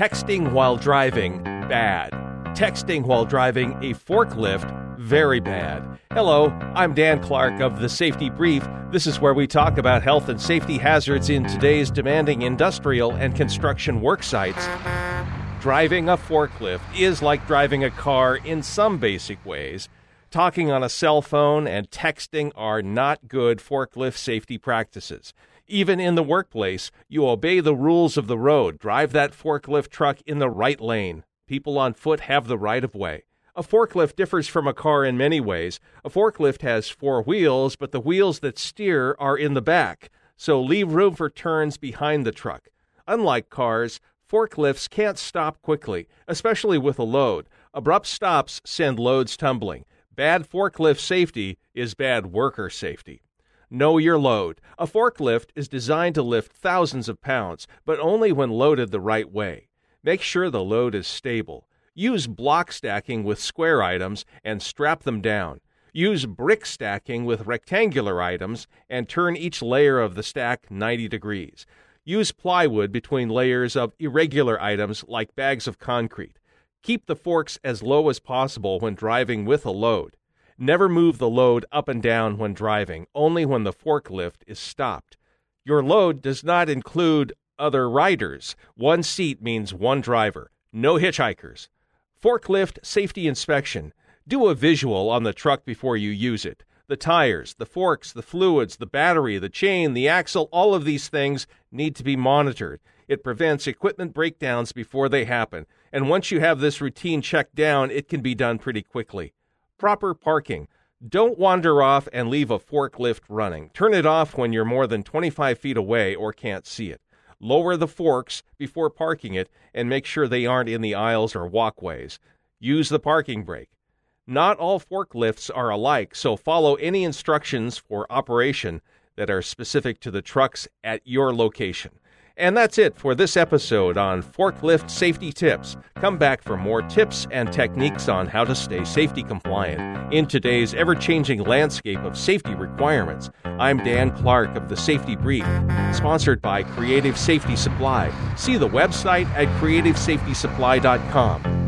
Texting while driving, bad. Texting while driving a forklift, very bad. Hello, I'm Dan Clark of the Safety Brief. This is where we talk about health and safety hazards in today's demanding industrial and construction work sites. Driving a forklift is like driving a car in some basic ways. Talking on a cell phone and texting are not good forklift safety practices. Even in the workplace, you obey the rules of the road. Drive that forklift truck in the right lane. People on foot have the right of way. A forklift differs from a car in many ways. A forklift has four wheels, but the wheels that steer are in the back, so leave room for turns behind the truck. Unlike cars, forklifts can't stop quickly, especially with a load. Abrupt stops send loads tumbling. Bad forklift safety is bad worker safety. Know your load. A forklift is designed to lift thousands of pounds, but only when loaded the right way. Make sure the load is stable. Use block stacking with square items and strap them down. Use brick stacking with rectangular items and turn each layer of the stack 90 degrees. Use plywood between layers of irregular items like bags of concrete. Keep the forks as low as possible when driving with a load. Never move the load up and down when driving, only when the forklift is stopped. Your load does not include other riders. One seat means one driver. No hitchhikers. Forklift safety inspection. Do a visual on the truck before you use it. The tires, the forks, the fluids, the battery, the chain, the axle, all of these things need to be monitored. It prevents equipment breakdowns before they happen. And once you have this routine checked down, it can be done pretty quickly. Proper parking. Don't wander off and leave a forklift running. Turn it off when you're more than 25 feet away or can't see it. Lower the forks before parking it and make sure they aren't in the aisles or walkways. Use the parking brake. Not all forklifts are alike, so follow any instructions for operation that are specific to the trucks at your location. And that's it for this episode on forklift safety tips. Come back for more tips and techniques on how to stay safety compliant in today's ever changing landscape of safety requirements. I'm Dan Clark of the Safety Brief, sponsored by Creative Safety Supply. See the website at creativesafetysupply.com.